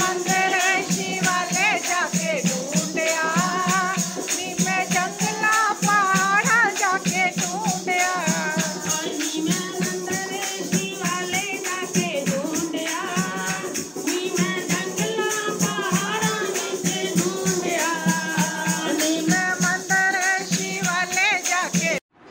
Monday.